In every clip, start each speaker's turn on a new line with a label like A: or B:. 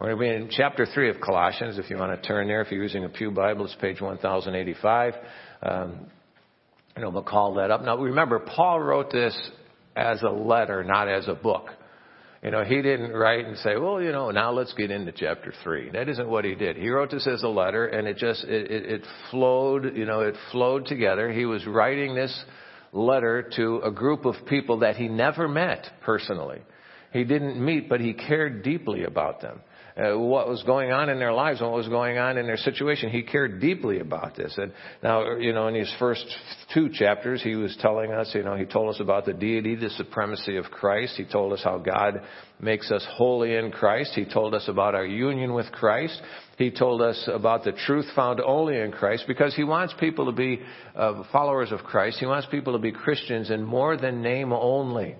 A: We're going to be in chapter 3 of Colossians. If you want to turn there, if you're using a Pew Bible, it's page 1085. Um, you know, we'll call that up. Now, remember, Paul wrote this as a letter, not as a book. You know, he didn't write and say, well, you know, now let's get into chapter three. That isn't what he did. He wrote this as a letter and it just, it, it, it flowed, you know, it flowed together. He was writing this letter to a group of people that he never met personally. He didn't meet, but he cared deeply about them uh, what was going on in their lives, and what was going on in their situation. He cared deeply about this. And now, you know, in his first two chapters, he was telling us, you know, he told us about the deity, the supremacy of Christ. He told us how God makes us holy in Christ. He told us about our union with Christ. He told us about the truth found only in Christ because he wants people to be uh, followers of Christ. He wants people to be Christians in more than name only.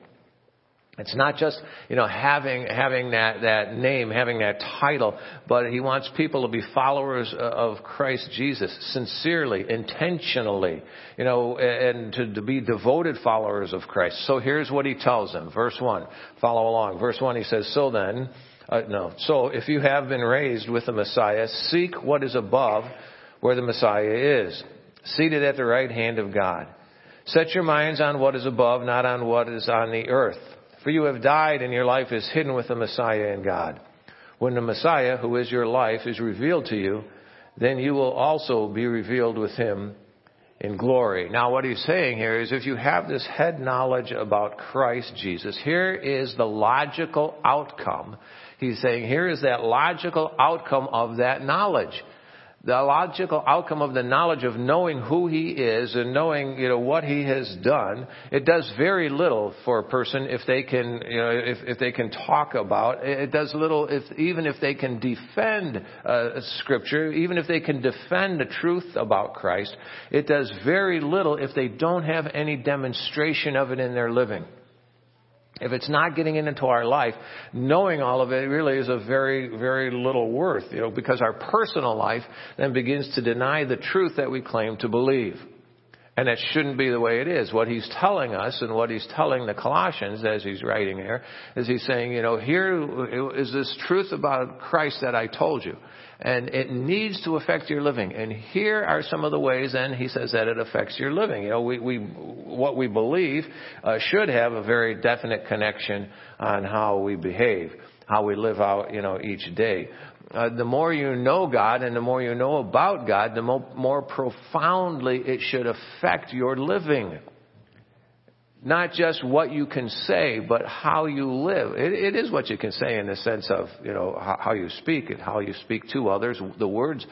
A: It's not just, you know, having, having that, that name, having that title, but he wants people to be followers of Christ Jesus, sincerely, intentionally, you know, and to, to be devoted followers of Christ. So here's what he tells them. Verse 1. Follow along. Verse 1, he says, So then, uh, no. So if you have been raised with the Messiah, seek what is above where the Messiah is, seated at the right hand of God. Set your minds on what is above, not on what is on the earth. For you have died and your life is hidden with the Messiah in God. When the Messiah, who is your life, is revealed to you, then you will also be revealed with him in glory. Now what he's saying here is if you have this head knowledge about Christ Jesus, here is the logical outcome. He's saying here is that logical outcome of that knowledge the logical outcome of the knowledge of knowing who he is and knowing you know what he has done it does very little for a person if they can you know if, if they can talk about it does little if even if they can defend uh, scripture even if they can defend the truth about christ it does very little if they don't have any demonstration of it in their living if it's not getting into our life, knowing all of it really is of very, very little worth, you know, because our personal life then begins to deny the truth that we claim to believe. And that shouldn't be the way it is. What he's telling us and what he's telling the Colossians as he's writing here is he's saying, you know, here is this truth about Christ that I told you and it needs to affect your living. And here are some of the ways, and he says that it affects your living. You know, we, we what we believe uh, should have a very definite connection on how we behave, how we live out, you know, each day. Uh, the more you know God and the more you know about God, the more, more profoundly it should affect your living not just what you can say, but how you live. It, it is what you can say in the sense of, you know, how, how, you speak and how you speak to others. The words,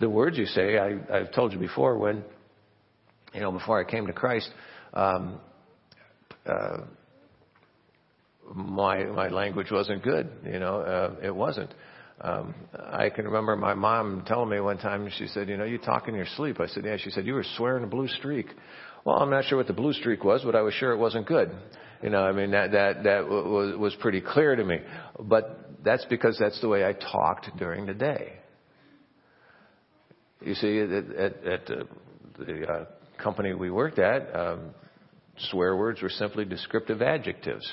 A: the words you say, I, I've told you before when, you know, before I came to Christ, um, uh, my, my language wasn't good, you know, uh, it wasn't. Um, I can remember my mom telling me one time, she said, you know, you talk in your sleep. I said, yeah. She said, you were swearing a blue streak. Well, I'm not sure what the blue streak was, but I was sure it wasn't good. You know, I mean, that, that, that was, was pretty clear to me. But that's because that's the way I talked during the day. You see, at, at, at uh, the uh, company we worked at, um, swear words were simply descriptive adjectives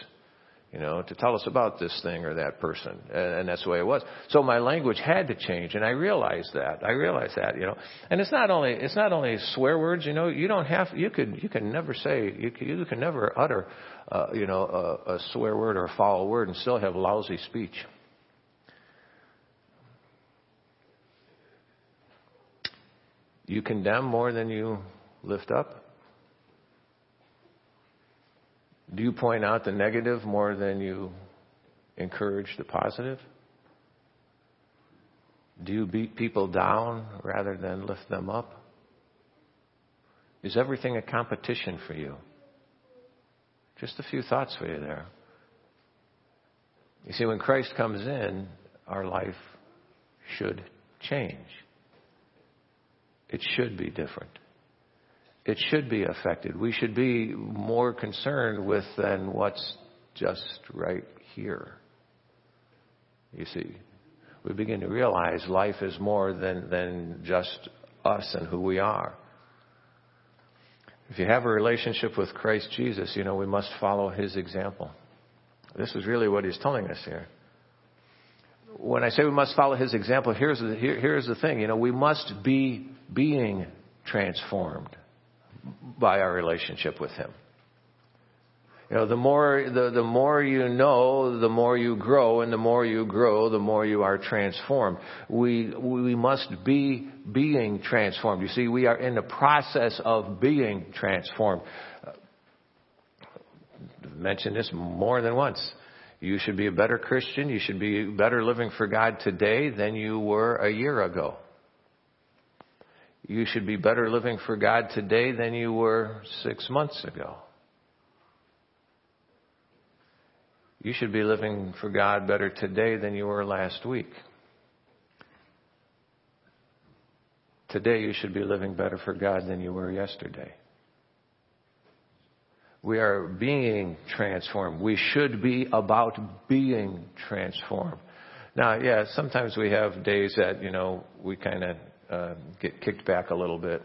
A: you know, to tell us about this thing or that person. And, that's the way it was. So my language had to change, and I realized that. I realized that, you know. And it's not only it's not only swear words. You know, you don't have you could you can never say you can, you can never utter, uh, you know, a, a swear word or a foul word and still have lousy speech. You condemn more than you lift up. Do you point out the negative more than you encourage the positive? Do you beat people down rather than lift them up? Is everything a competition for you? Just a few thoughts for you there. You see, when Christ comes in, our life should change. It should be different it should be affected. We should be more concerned with than what's just right here. You see, we begin to realize life is more than, than just us and who we are. If you have a relationship with Christ Jesus, you know, we must follow his example. This is really what he's telling us here. when I say we must follow his example, here's the, here, here's the thing. You know, we must be being transformed by our relationship with him. You know, the more, the, the more you know, the more you grow, and the more you grow, the more you are transformed. We, we must be being transformed. You see, we are in the process of being transformed. I've mentioned this more than once. You should be a better Christian. You should be better living for God today than you were a year ago. You should be better living for God today than you were six months ago. You should be living for God better today than you were last week. Today you should be living better for God than you were yesterday. We are being transformed. We should be about being transformed. Now, yeah, sometimes we have days that, you know, we kind of uh, get kicked back a little bit.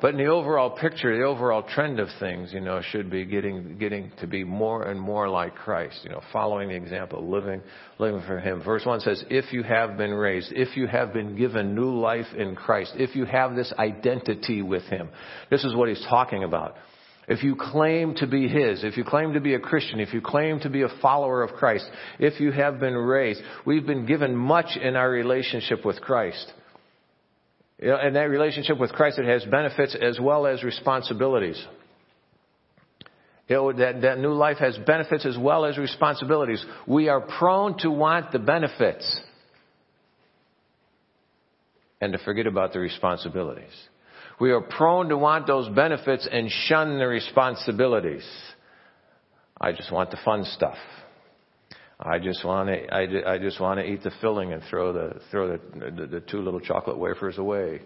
A: But in the overall picture, the overall trend of things, you know, should be getting getting to be more and more like Christ. You know, following the example, living living for Him. Verse one says, "If you have been raised, if you have been given new life in Christ, if you have this identity with Him." This is what He's talking about. If you claim to be His, if you claim to be a Christian, if you claim to be a follower of Christ, if you have been raised, we've been given much in our relationship with Christ. And that relationship with Christ, it has benefits as well as responsibilities. That, that new life has benefits as well as responsibilities. We are prone to want the benefits and to forget about the responsibilities. We are prone to want those benefits and shun the responsibilities. I just want the fun stuff. I just want to, I, I just want to eat the filling and throw the, throw the, the, the two little chocolate wafers away.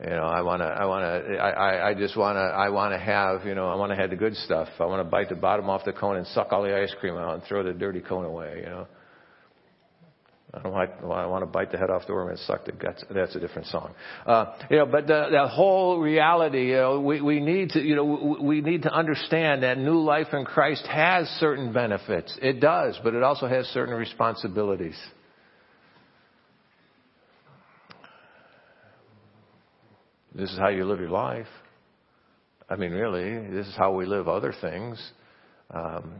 A: You know, I want to, I want to, I, I just want to, I want to have, you know, I want to have the good stuff. I want to bite the bottom off the cone and suck all the ice cream out and throw the dirty cone away, you know. I don't I want to bite the head off the worm and suck the guts. That's a different song. Uh, you know, but the, the whole reality, you know, we, we need to, you know, we need to understand that new life in Christ has certain benefits. It does, but it also has certain responsibilities. This is how you live your life. I mean, really, this is how we live other things. Um,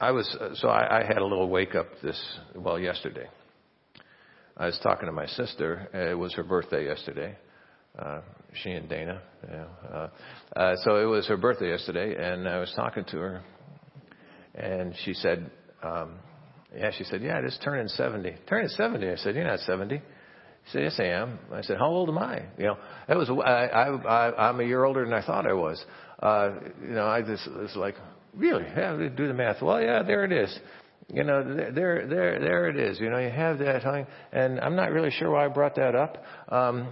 A: I was uh, so I, I had a little wake up this well yesterday. I was talking to my sister. It was her birthday yesterday. Uh, she and Dana. Yeah. Uh, uh, so it was her birthday yesterday, and I was talking to her, and she said, um, "Yeah." She said, "Yeah, just turning 70." Turning 70. I said, "You're not 70." She said, "Yes, I am." I said, "How old am I?" You know, that was I, I, I I'm a year older than I thought I was. Uh, you know, I just was like, Really? Yeah, do the math. Well, yeah, there it is. You know, there, there, there it is. You know, you have that, and I'm not really sure why I brought that up. Um,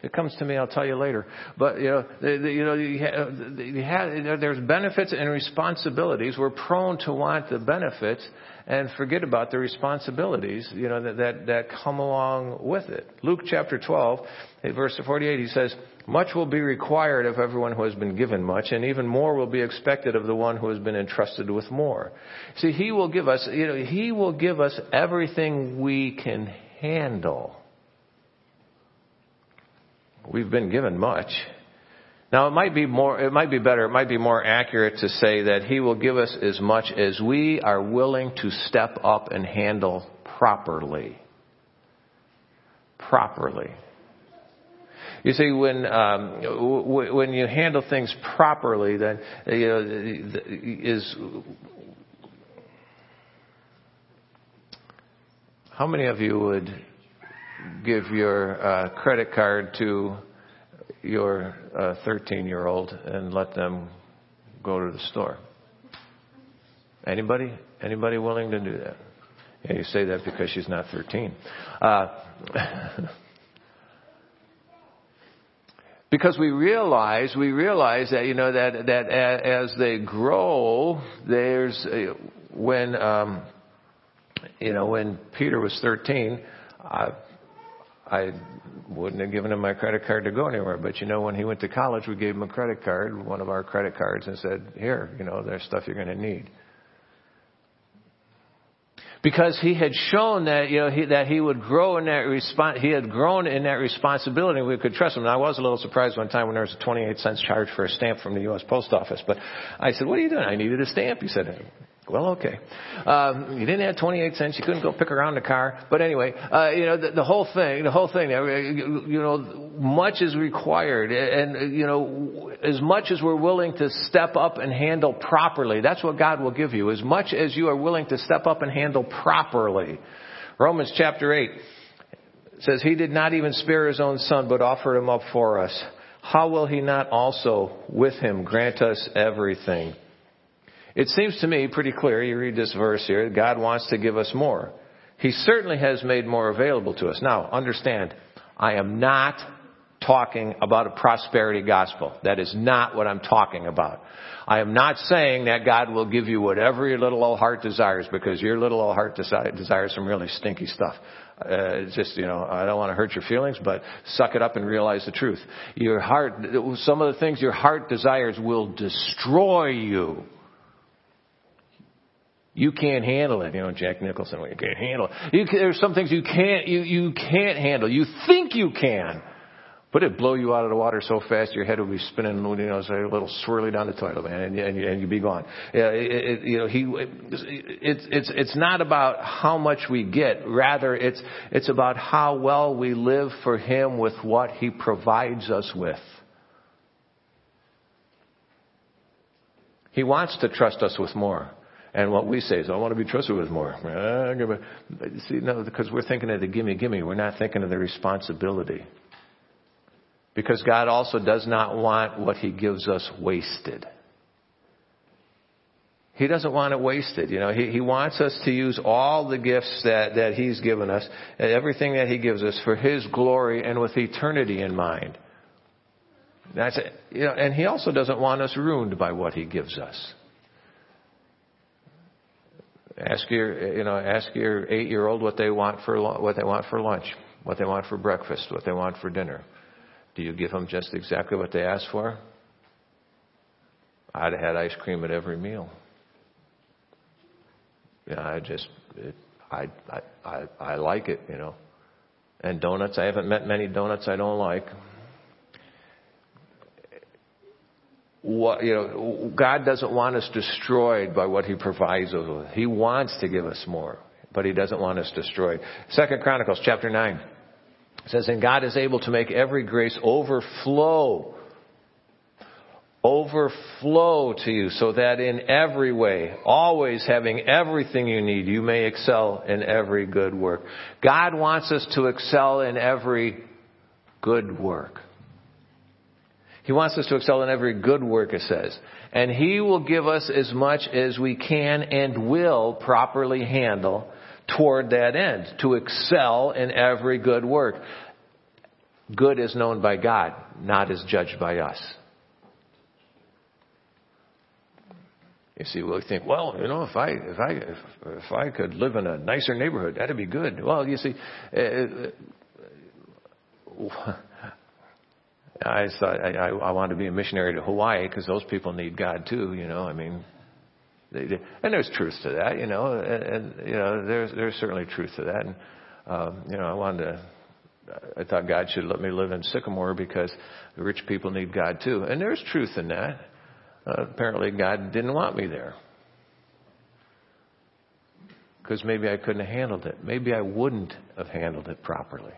A: if it comes to me, I'll tell you later. But you know, the, the, you know, you have, you have, there's benefits and responsibilities. We're prone to want the benefits and forget about the responsibilities, you know, that that, that come along with it. Luke chapter 12, eh, verse 48, he says, much will be required of everyone who has been given much, and even more will be expected of the one who has been entrusted with more. See, He will give us, you know, He will give us everything we can handle. We've been given much. Now it might be more, it might be better, it might be more accurate to say that He will give us as much as we are willing to step up and handle properly. Properly. You see, when um, w- when you handle things properly, then you know is how many of you would give your uh, credit card to your 13 uh, year old and let them go to the store? Anybody? Anybody willing to do that? Yeah, you say that because she's not 13. Uh, because we realize we realize that you know that that as they grow there's a, when um you know when peter was 13 uh, I wouldn't have given him my credit card to go anywhere. But you know, when he went to college, we gave him a credit card, one of our credit cards, and said, "Here, you know, there's stuff you're going to need." because he had shown that you know he, that he would grow in that response. He had grown in that responsibility. We could trust him. And I was a little surprised one time when there was a 28 cents charge for a stamp from the U.S. Post Office. But I said, "What are you doing?" I needed a stamp. He said, well, okay. Um, you didn't have 28 cents. You couldn't go pick around the car. But anyway, uh, you know, the, the whole thing, the whole thing, you know, much is required. And, you know, as much as we're willing to step up and handle properly, that's what God will give you. As much as you are willing to step up and handle properly. Romans chapter 8 says, He did not even spare His own Son, but offered Him up for us. How will He not also with Him grant us everything? It seems to me pretty clear, you read this verse here, God wants to give us more. He certainly has made more available to us. Now, understand, I am not talking about a prosperity gospel. That is not what I'm talking about. I am not saying that God will give you whatever your little old heart desires because your little old heart desires some really stinky stuff. Uh, just, you know, I don't want to hurt your feelings, but suck it up and realize the truth. Your heart, some of the things your heart desires will destroy you. You can't handle it. You know, Jack Nicholson, well, you can't handle it. You, there's some things you can't, you, you can't handle. You think you can. But it blow you out of the water so fast, your head will be spinning, you know, it's a little swirly down the toilet, man, and, and, and you'd be gone. Yeah, it, it, you know, he, it's, it's, it's not about how much we get. Rather, it's, it's about how well we live for Him with what He provides us with. He wants to trust us with more. And what we say is, I want to be trusted with more. See, no, because we're thinking of the gimme, gimme. We're not thinking of the responsibility. Because God also does not want what He gives us wasted. He doesn't want it wasted. You know, He, he wants us to use all the gifts that, that He's given us, everything that He gives us for His glory and with eternity in mind. That's it. You know, and He also doesn't want us ruined by what He gives us. Ask your, you know, ask your eight-year-old what they want for what they want for lunch, what they want for breakfast, what they want for dinner. Do you give them just exactly what they ask for? I'd have had ice cream at every meal. Yeah, I just, it, I, I, I, I like it, you know. And donuts, I haven't met many donuts I don't like. What, you know, God doesn't want us destroyed by what He provides us with. He wants to give us more, but He doesn't want us destroyed. Second Chronicles chapter 9 says, And God is able to make every grace overflow, overflow to you, so that in every way, always having everything you need, you may excel in every good work. God wants us to excel in every good work. He wants us to excel in every good work, it says. And He will give us as much as we can and will properly handle toward that end, to excel in every good work. Good is known by God, not as judged by us. You see, we think, well, you know, if I if I if, if I could live in a nicer neighborhood, that'd be good. Well, you see, uh, I thought I, I, I wanted to be a missionary to Hawaii because those people need God too. You know, I mean, they, and there's truth to that. You know, and, and you know, there's there's certainly truth to that. And um, you know, I wanted to. I thought God should let me live in Sycamore because the rich people need God too. And there's truth in that. Uh, apparently, God didn't want me there because maybe I couldn't have handled it. Maybe I wouldn't have handled it properly.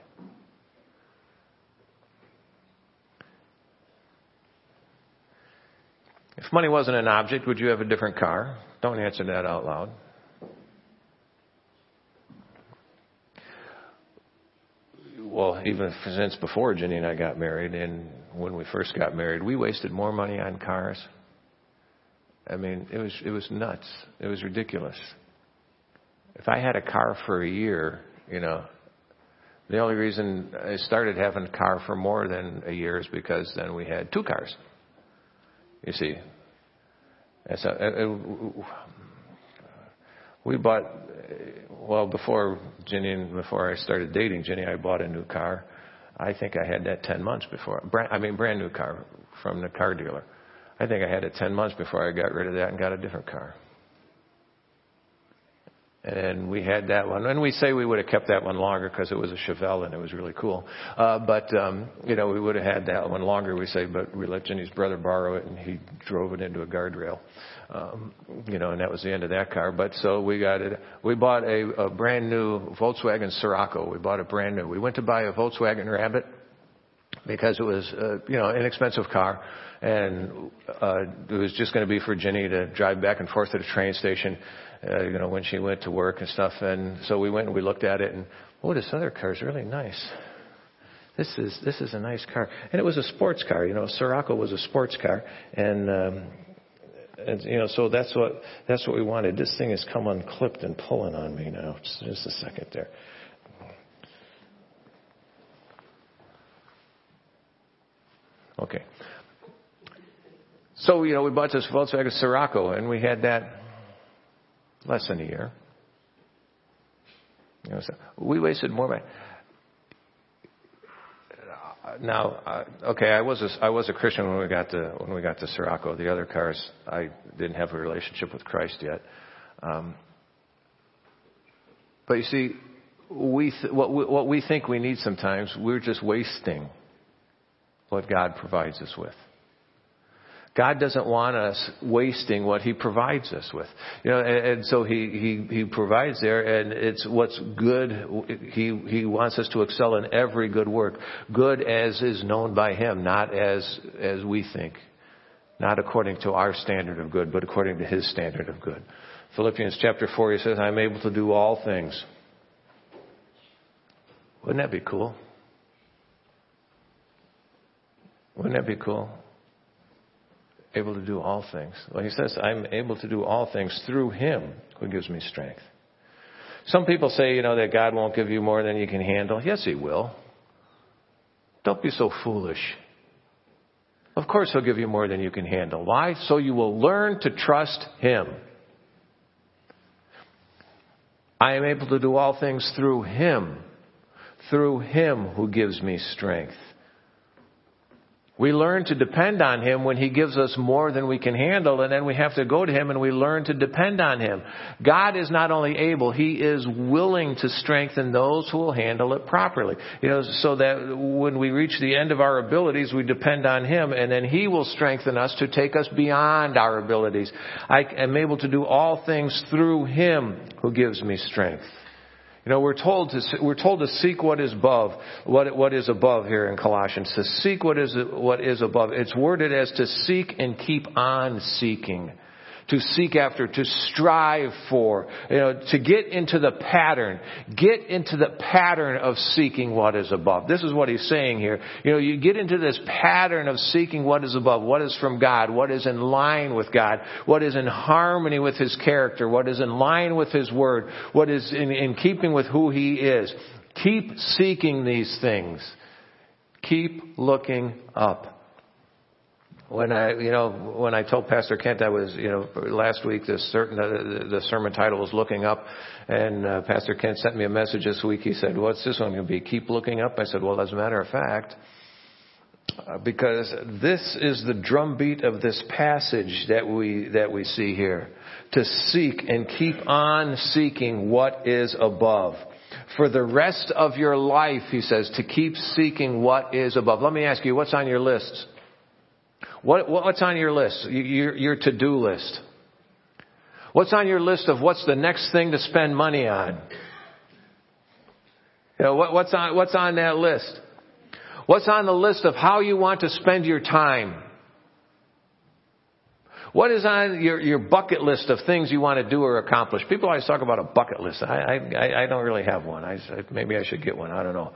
A: If money wasn't an object, would you have a different car? Don't answer that out loud. Well, even since before Jenny and I got married, and when we first got married, we wasted more money on cars. I mean, it was it was nuts. It was ridiculous. If I had a car for a year, you know, the only reason I started having a car for more than a year is because then we had two cars. You see, a, we bought well before Jenny and before I started dating Jenny. I bought a new car. I think I had that 10 months before. Brand, I mean, brand new car from the car dealer. I think I had it 10 months before I got rid of that and got a different car. And we had that one. And we say we would have kept that one longer because it was a Chevelle and it was really cool. Uh, but, um, you know, we would have had that one longer, we say, but we let Jenny's brother borrow it and he drove it into a guardrail. Um, you know, and that was the end of that car. But so we got it. We bought a, a brand new Volkswagen Scirocco. We bought it brand new. We went to buy a Volkswagen Rabbit because it was, uh, you know, an inexpensive car and uh, it was just going to be for Jenny to drive back and forth to the train station uh, you know, when she went to work and stuff. And so we went and we looked at it and, oh, this other car is really nice. This is, this is a nice car. And it was a sports car, you know, Scirocco was a sports car. And, um, and, you know, so that's what, that's what we wanted. This thing has come unclipped and pulling on me now. Just, just a second there. Okay. So, you know, we bought this Volkswagen Scirocco and we had that less than a year. You know, so we wasted more money. Now, uh, okay, I was a, I was a Christian when we got to when we got to Scirocco. The other cars, I didn't have a relationship with Christ yet. Um, but you see, we th- what we, what we think we need sometimes, we're just wasting what God provides us with. God doesn't want us wasting what He provides us with. You know, and, and so He, He, He provides there and it's what's good. He, He wants us to excel in every good work. Good as is known by Him, not as, as we think. Not according to our standard of good, but according to His standard of good. Philippians chapter 4, He says, I'm able to do all things. Wouldn't that be cool? Wouldn't that be cool? Able to do all things. Well, he says, I'm able to do all things through him who gives me strength. Some people say, you know, that God won't give you more than you can handle. Yes, he will. Don't be so foolish. Of course he'll give you more than you can handle. Why? So you will learn to trust him. I am able to do all things through him, through him who gives me strength. We learn to depend on Him when He gives us more than we can handle, and then we have to go to Him and we learn to depend on Him. God is not only able, He is willing to strengthen those who will handle it properly. You know, so that when we reach the end of our abilities, we depend on Him, and then He will strengthen us to take us beyond our abilities. I am able to do all things through Him who gives me strength. You know, we're told to we're told to seek what is above, what what is above here in Colossians. To seek what is what is above. It's worded as to seek and keep on seeking to seek after, to strive for, you know, to get into the pattern, get into the pattern of seeking what is above. This is what he's saying here. You know, you get into this pattern of seeking what is above, what is from God, what is in line with God, what is in harmony with his character, what is in line with his word, what is in, in keeping with who he is. Keep seeking these things. Keep looking up when I, you know, when I told Pastor Kent I was, you know, last week the certain the, the sermon title was looking up, and uh, Pastor Kent sent me a message this week. He said, "What's this one going to be? Keep looking up." I said, "Well, as a matter of fact." Uh, because this is the drumbeat of this passage that we that we see here to seek and keep on seeking what is above for the rest of your life he says to keep seeking what is above let me ask you what's on your list what, what's on your list? Your, your to-do list. What's on your list of what's the next thing to spend money on? You know, what, what's on, what's on that list? What's on the list of how you want to spend your time? What is on your, your bucket list of things you want to do or accomplish? People always talk about a bucket list. I, I, I don't really have one. I, maybe I should get one. I don't know.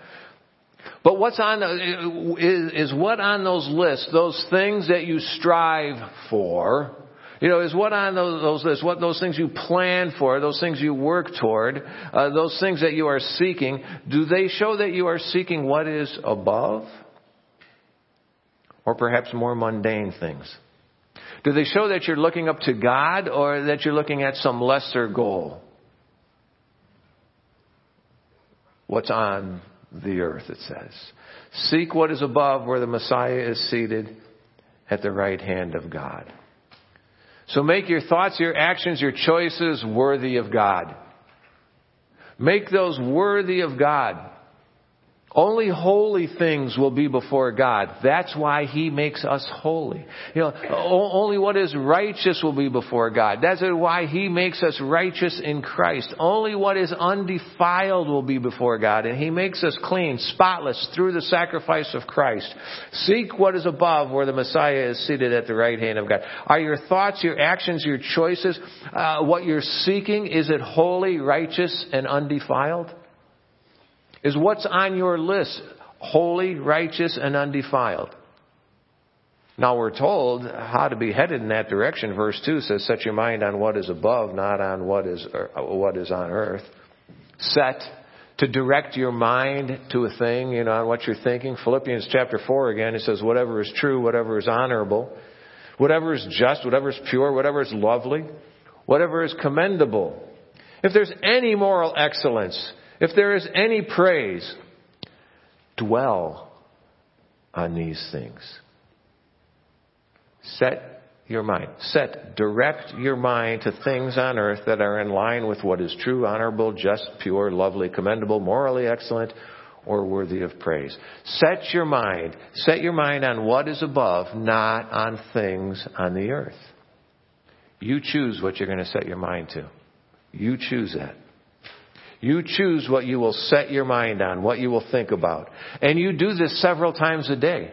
A: But what's on the, is, is what on those lists, those things that you strive for, you know, is what on those, those lists, what those things you plan for, those things you work toward, uh, those things that you are seeking, do they show that you are seeking what is above? Or perhaps more mundane things? Do they show that you're looking up to God or that you're looking at some lesser goal? what's on the earth, it says. Seek what is above where the Messiah is seated at the right hand of God. So make your thoughts, your actions, your choices worthy of God. Make those worthy of God. Only holy things will be before God. That's why He makes us holy. You know, only what is righteous will be before God. That's why He makes us righteous in Christ. Only what is undefiled will be before God. And He makes us clean, spotless through the sacrifice of Christ. Seek what is above where the Messiah is seated at the right hand of God. Are your thoughts, your actions, your choices, uh, what you're seeking, is it holy, righteous, and undefiled? Is what's on your list holy, righteous, and undefiled. Now we're told how to be headed in that direction. Verse 2 says, Set your mind on what is above, not on what is, uh, what is on earth. Set to direct your mind to a thing, you know, on what you're thinking. Philippians chapter 4 again, it says, Whatever is true, whatever is honorable, whatever is just, whatever is pure, whatever is lovely, whatever is commendable. If there's any moral excellence, if there is any praise, dwell on these things. Set your mind. Set, direct your mind to things on earth that are in line with what is true, honorable, just, pure, lovely, commendable, morally excellent, or worthy of praise. Set your mind, set your mind on what is above, not on things on the earth. You choose what you're going to set your mind to. You choose that. You choose what you will set your mind on, what you will think about. And you do this several times a day.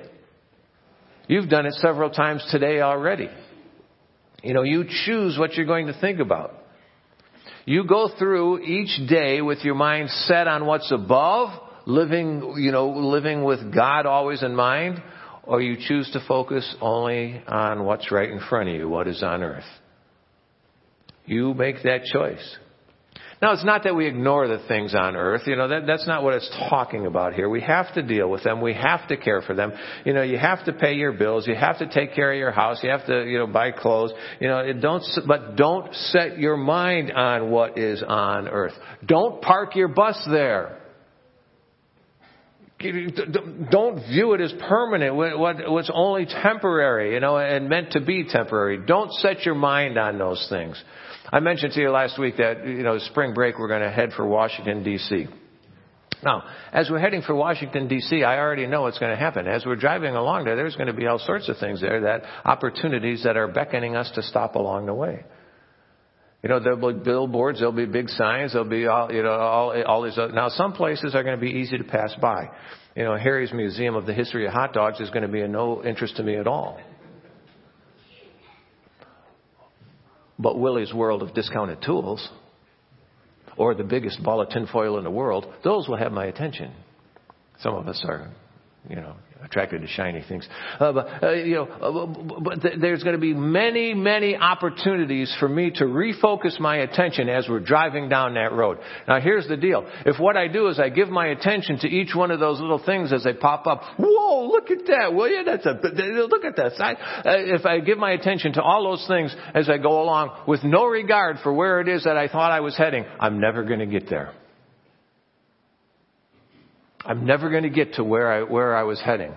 A: You've done it several times today already. You know, you choose what you're going to think about. You go through each day with your mind set on what's above, living, you know, living with God always in mind, or you choose to focus only on what's right in front of you, what is on earth. You make that choice. Now, it's not that we ignore the things on earth. You know, that, that's not what it's talking about here. We have to deal with them. We have to care for them. You know, you have to pay your bills. You have to take care of your house. You have to, you know, buy clothes. You know, it don't, but don't set your mind on what is on earth. Don't park your bus there. Don't view it as permanent, what's only temporary, you know, and meant to be temporary. Don't set your mind on those things. I mentioned to you last week that, you know, spring break we're going to head for Washington, D.C. Now, as we're heading for Washington, D.C., I already know what's going to happen. As we're driving along there, there's going to be all sorts of things there, that opportunities that are beckoning us to stop along the way. You know, there'll be billboards, there'll be big signs, there'll be all, you know, all, all these, now some places are going to be easy to pass by. You know, Harry's Museum of the History of Hot Dogs is going to be of no interest to me at all. But Willie's World of Discounted Tools, or the biggest ball of tinfoil in the world, those will have my attention. Some of us are, you know, attracted to shiny things. Uh, but, uh, you know, uh, but th- there's going to be many, many opportunities for me to refocus my attention as we're driving down that road. Now here's the deal. If what I do is I give my attention to each one of those little things as they pop up, whoa, look at that, will you? That's a, look at that. I, uh, if I give my attention to all those things as I go along with no regard for where it is that I thought I was heading, I'm never going to get there. I'm never going to get to where I, where I was heading.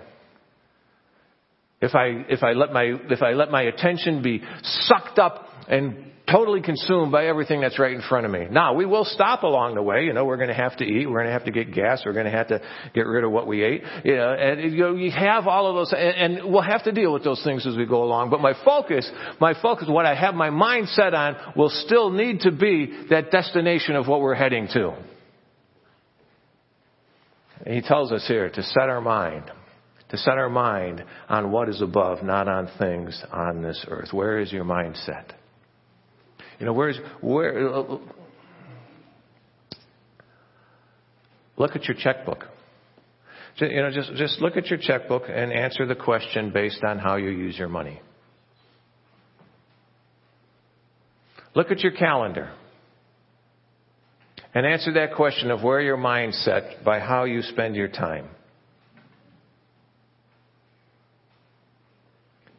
A: If I, if I let my, if I let my attention be sucked up and totally consumed by everything that's right in front of me. Now, we will stop along the way. You know, we're going to have to eat. We're going to have to get gas. We're going to have to get rid of what we ate. You know, and you know, you have all of those, and, and we'll have to deal with those things as we go along. But my focus, my focus, what I have my mind set on will still need to be that destination of what we're heading to. He tells us here to set our mind, to set our mind on what is above, not on things on this earth. Where is your mindset? You know, where's, where, look at your checkbook. You know, just, just look at your checkbook and answer the question based on how you use your money. Look at your calendar. And answer that question of where your mind's set by how you spend your time.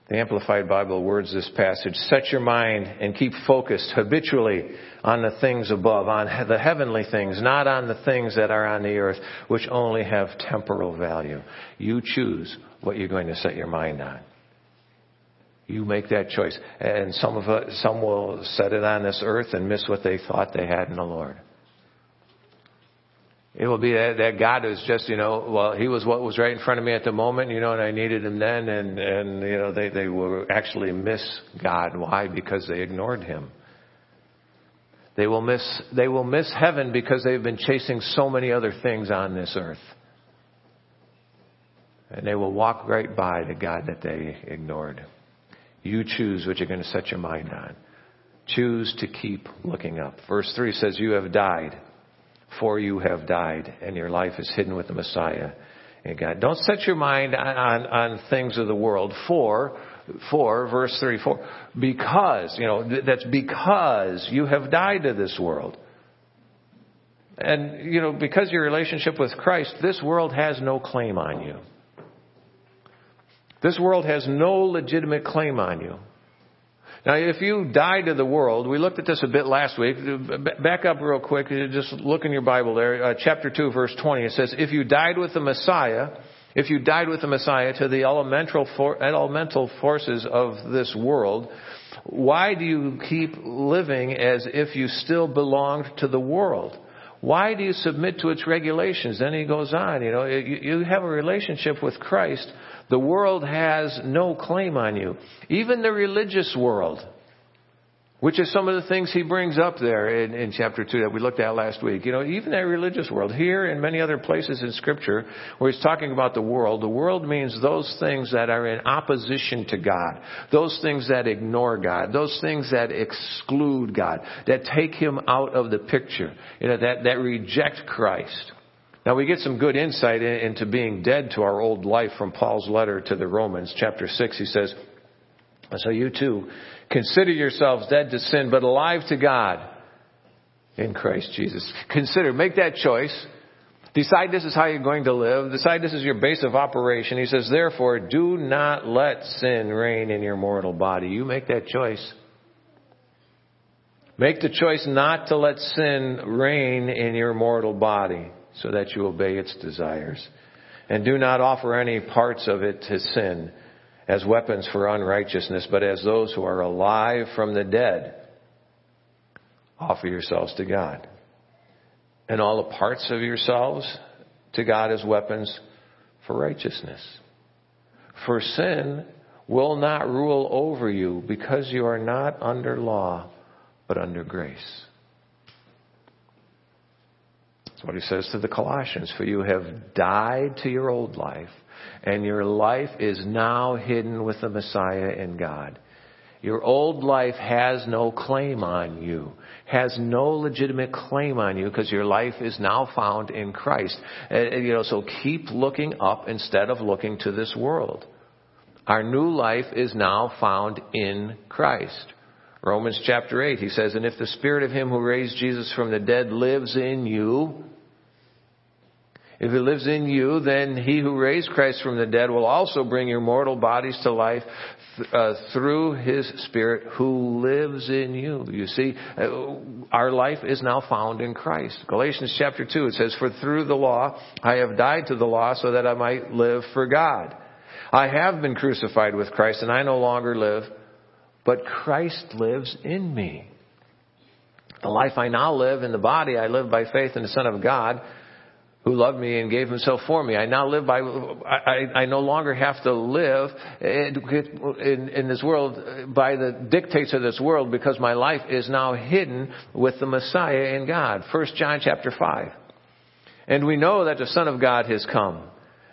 A: The Amplified Bible words this passage, set your mind and keep focused habitually on the things above, on the heavenly things, not on the things that are on the earth, which only have temporal value. You choose what you're going to set your mind on. You make that choice. And some of us, some will set it on this earth and miss what they thought they had in the Lord. It will be that, that God is just, you know, well, He was what was right in front of me at the moment, you know, and I needed Him then, and, and, you know, they, they will actually miss God. Why? Because they ignored Him. They will miss, they will miss heaven because they've been chasing so many other things on this earth. And they will walk right by the God that they ignored. You choose what you're going to set your mind on. Choose to keep looking up. Verse 3 says, You have died for you have died, and your life is hidden with the Messiah in God. Don't set your mind on, on, on things of the world. For, for, verse 34, because, you know, that's because you have died to this world. And, you know, because your relationship with Christ, this world has no claim on you. This world has no legitimate claim on you. Now, if you die to the world, we looked at this a bit last week. Back up real quick. Just look in your Bible there. Uh, chapter 2, verse 20. It says, If you died with the Messiah, if you died with the Messiah to the elemental, for, elemental forces of this world, why do you keep living as if you still belonged to the world? Why do you submit to its regulations? Then he goes on, you know, you, you have a relationship with Christ the world has no claim on you. Even the religious world, which is some of the things he brings up there in, in chapter 2 that we looked at last week. You know, even that religious world, here and many other places in scripture where he's talking about the world, the world means those things that are in opposition to God, those things that ignore God, those things that exclude God, that take him out of the picture, you know, that, that reject Christ. Now we get some good insight into being dead to our old life from Paul's letter to the Romans, chapter 6. He says, So you too, consider yourselves dead to sin, but alive to God in Christ Jesus. Consider, make that choice. Decide this is how you're going to live. Decide this is your base of operation. He says, therefore, do not let sin reign in your mortal body. You make that choice. Make the choice not to let sin reign in your mortal body so that you obey its desires. And do not offer any parts of it to sin as weapons for unrighteousness, but as those who are alive from the dead. Offer yourselves to God. And all the parts of yourselves to God as weapons for righteousness. For sin will not rule over you because you are not under law, but under grace. That's what he says to the Colossians. For you have died to your old life, and your life is now hidden with the Messiah in God. Your old life has no claim on you, has no legitimate claim on you because your life is now found in Christ. And, you know, so keep looking up instead of looking to this world. Our new life is now found in Christ. Romans chapter 8, he says, And if the spirit of him who raised Jesus from the dead lives in you, if he lives in you, then he who raised Christ from the dead will also bring your mortal bodies to life uh, through his spirit who lives in you. You see, uh, our life is now found in Christ. Galatians chapter 2, it says, For through the law I have died to the law so that I might live for God. I have been crucified with Christ and I no longer live, but Christ lives in me. The life I now live in the body, I live by faith in the Son of God who loved me and gave himself for me. I now live by, I, I no longer have to live in, in this world by the dictates of this world because my life is now hidden with the Messiah in God. First John chapter 5. And we know that the Son of God has come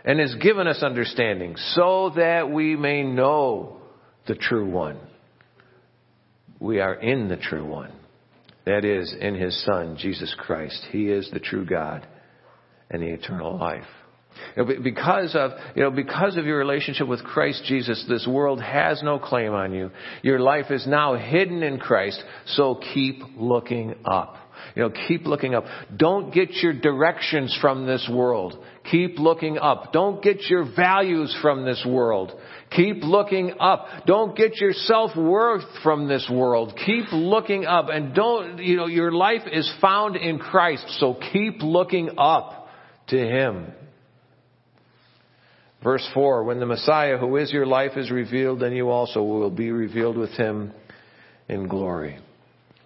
A: and has given us understanding so that we may know the true one. We are in the true one. That is, in His Son, Jesus Christ. He is the true God and the eternal life. Because of, you know, because of your relationship with Christ Jesus, this world has no claim on you. Your life is now hidden in Christ, so keep looking up. You know, keep looking up. Don't get your directions from this world. Keep looking up. Don't get your values from this world. Keep looking up. Don't get your self-worth from this world. Keep looking up and don't, you know, your life is found in Christ, so keep looking up to Him. Verse 4, when the Messiah who is your life is revealed, then you also will be revealed with Him in glory.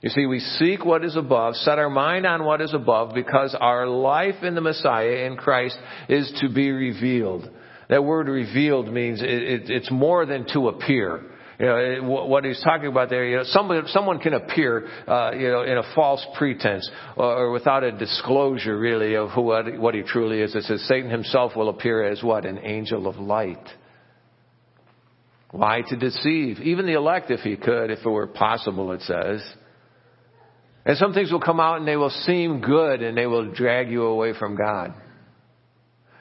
A: You see, we seek what is above, set our mind on what is above, because our life in the Messiah, in Christ, is to be revealed. That word revealed means it, it, it's more than to appear. You know, it, what he's talking about there, you know, someone, someone can appear, uh, you know, in a false pretense or, or without a disclosure really of who, what, what he truly is. It says Satan himself will appear as what? An angel of light. Why? To deceive. Even the elect, if he could, if it were possible, it says. And some things will come out and they will seem good and they will drag you away from God.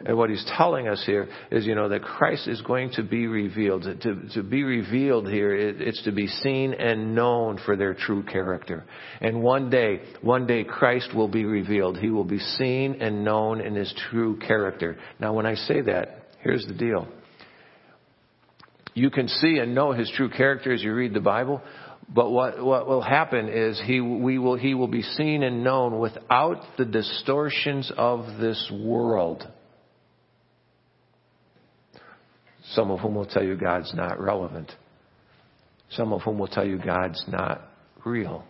A: And what he's telling us here is, you know, that Christ is going to be revealed. To, to be revealed here, it, it's to be seen and known for their true character. And one day, one day Christ will be revealed. He will be seen and known in his true character. Now when I say that, here's the deal. You can see and know his true character as you read the Bible, but what, what will happen is he, we will, he will be seen and known without the distortions of this world. Some of whom will tell you God's not relevant. Some of whom will tell you God's not real.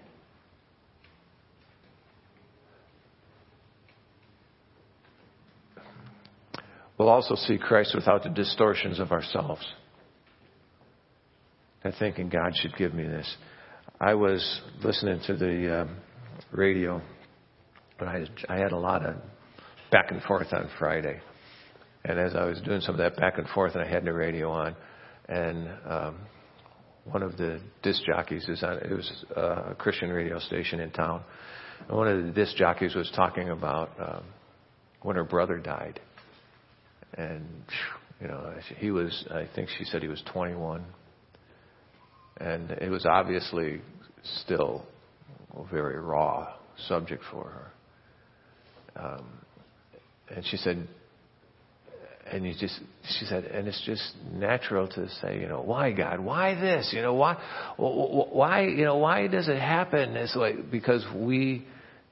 A: We'll also see Christ without the distortions of ourselves. And thinking God should give me this. I was listening to the um, radio, but I, I had a lot of back and forth on Friday. And as I was doing some of that back and forth, and I had the radio on, and um, one of the disc jockeys is on. It was uh, a Christian radio station in town. And one of the disc jockeys was talking about um, when her brother died, and you know he was. I think she said he was 21, and it was obviously still a very raw subject for her. Um, and she said, and you just she said and it's just natural to say you know why god? Why this? You know why why you know why does it happen? This way because we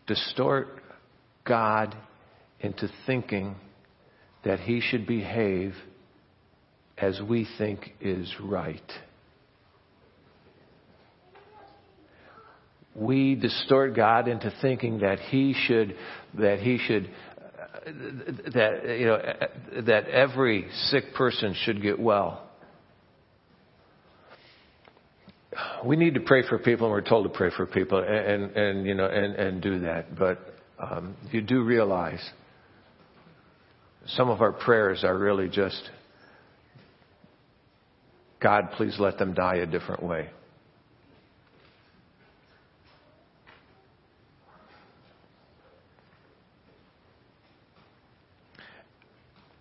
A: distort god into thinking that he should behave as we think is right. We distort god into thinking that he should that he should that you know that every sick person should get well. We need to pray for people, and we're told to pray for people, and and, you know and and do that. But um, you do realize some of our prayers are really just, God, please let them die a different way.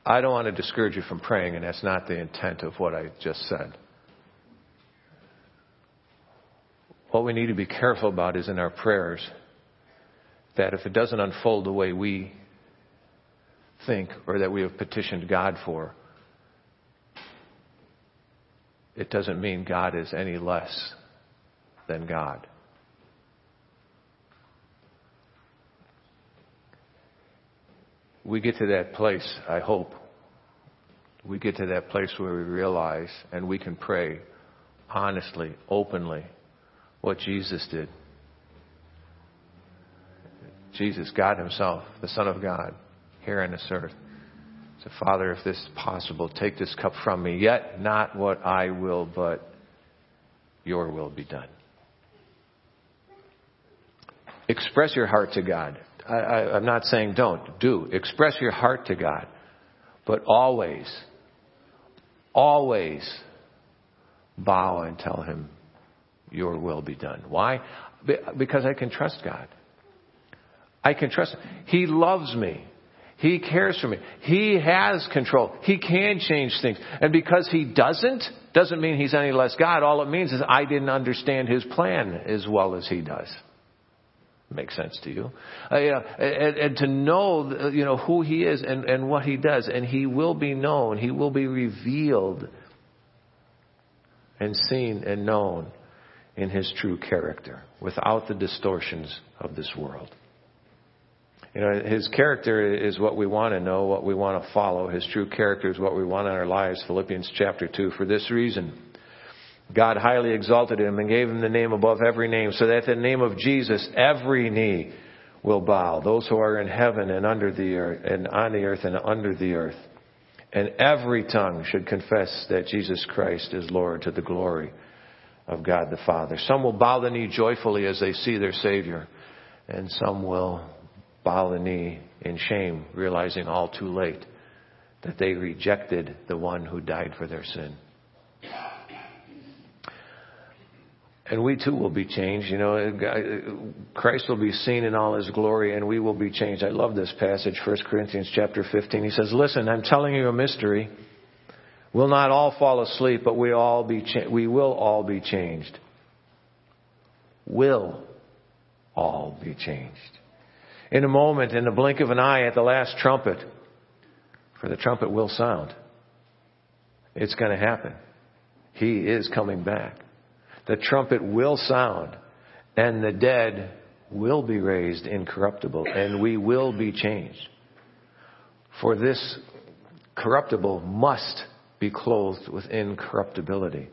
A: I don't want to discourage you from praying, and that's not the intent of what I just said. What we need to be careful about is in our prayers that if it doesn't unfold the way we think or that we have petitioned God for, it doesn't mean God is any less than God. We get to that place, I hope, we get to that place where we realize and we can pray honestly, openly, what Jesus did. Jesus, God Himself, the Son of God, here on this earth. So, Father, if this is possible, take this cup from me. Yet not what I will, but your will be done. Express your heart to God. I, I, I'm not saying don't. Do. Express your heart to God. But always, always bow and tell Him, Your will be done. Why? Because I can trust God. I can trust Him. He loves me. He cares for me. He has control. He can change things. And because He doesn't, doesn't mean He's any less God. All it means is I didn't understand His plan as well as He does. Makes sense to you. Uh, yeah, and, and to know, you know, who He is and, and what He does. And He will be known. He will be revealed and seen and known in His true character without the distortions of this world. You know, his character is what we want to know, what we want to follow. His true character is what we want in our lives. Philippians chapter 2. For this reason, God highly exalted him and gave him the name above every name, so that the name of Jesus every knee will bow, those who are in heaven and under the earth, and on the earth and under the earth. And every tongue should confess that Jesus Christ is Lord to the glory of God the Father. Some will bow the knee joyfully as they see their Savior, and some will bow the knee in shame, realizing all too late that they rejected the one who died for their sin. And we too will be changed. You know, Christ will be seen in all his glory and we will be changed. I love this passage, 1 Corinthians chapter 15. He says, listen, I'm telling you a mystery. We'll not all fall asleep, but we all be, cha- we will all be changed. Will all be changed. In a moment, in the blink of an eye at the last trumpet, for the trumpet will sound. It's going to happen. He is coming back the trumpet will sound and the dead will be raised incorruptible and we will be changed. For this corruptible must be clothed with incorruptibility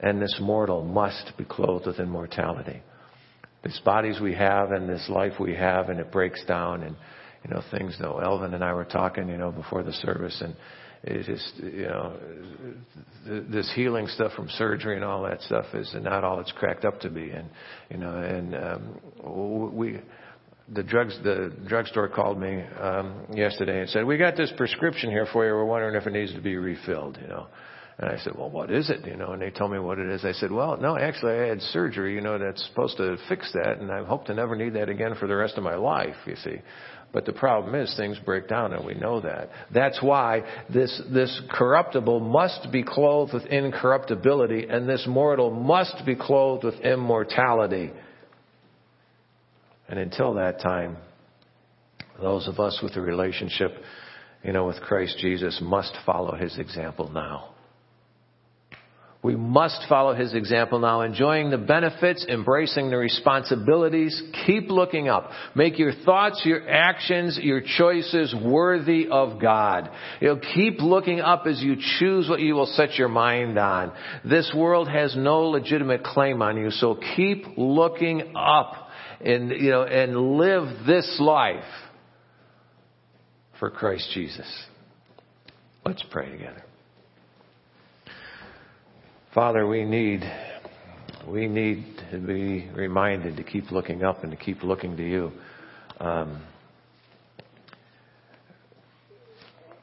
A: and this mortal must be clothed with immortality. These bodies we have and this life we have and it breaks down and you know things though Elvin and I were talking you know before the service and it just you know this healing stuff from surgery and all that stuff is not all it's cracked up to be. And you know and um we the drugs the drugstore called me um yesterday and said we got this prescription here for you. We're wondering if it needs to be refilled you know and I said, well, what is it? You know, and they told me what it is. I said, well, no, actually I had surgery, you know, that's supposed to fix that and I hope to never need that again for the rest of my life, you see. But the problem is things break down and we know that. That's why this, this corruptible must be clothed with incorruptibility and this mortal must be clothed with immortality. And until that time, those of us with a relationship, you know, with Christ Jesus must follow his example now. We must follow his example now, enjoying the benefits, embracing the responsibilities. Keep looking up. Make your thoughts, your actions, your choices worthy of God. You know, keep looking up as you choose what you will set your mind on. This world has no legitimate claim on you, so keep looking up and, you know, and live this life for Christ Jesus. Let's pray together. Father, we need, we need to be reminded to keep looking up and to keep looking to you. Um,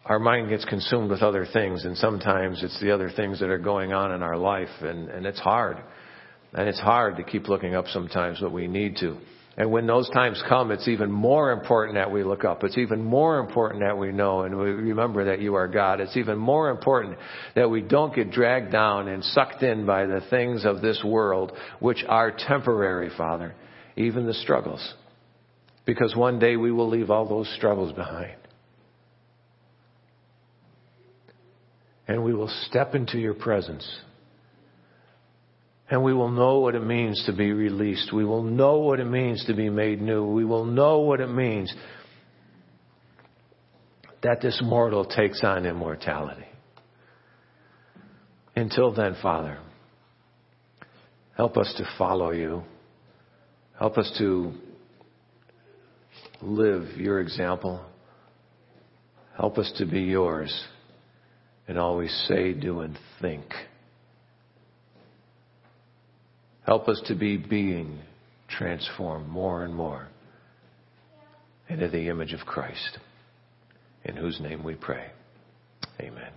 A: our mind gets consumed with other things, and sometimes it's the other things that are going on in our life, and, and it's hard. And it's hard to keep looking up sometimes, but we need to. And when those times come, it's even more important that we look up. It's even more important that we know and we remember that you are God. It's even more important that we don't get dragged down and sucked in by the things of this world, which are temporary, Father, even the struggles. Because one day we will leave all those struggles behind. And we will step into your presence and we will know what it means to be released. We will know what it means to be made new. We will know what it means that this mortal takes on immortality. Until then, Father, help us to follow you. Help us to live your example. Help us to be yours and always say, do, and think. Help us to be being transformed more and more into the image of Christ, in whose name we pray. Amen.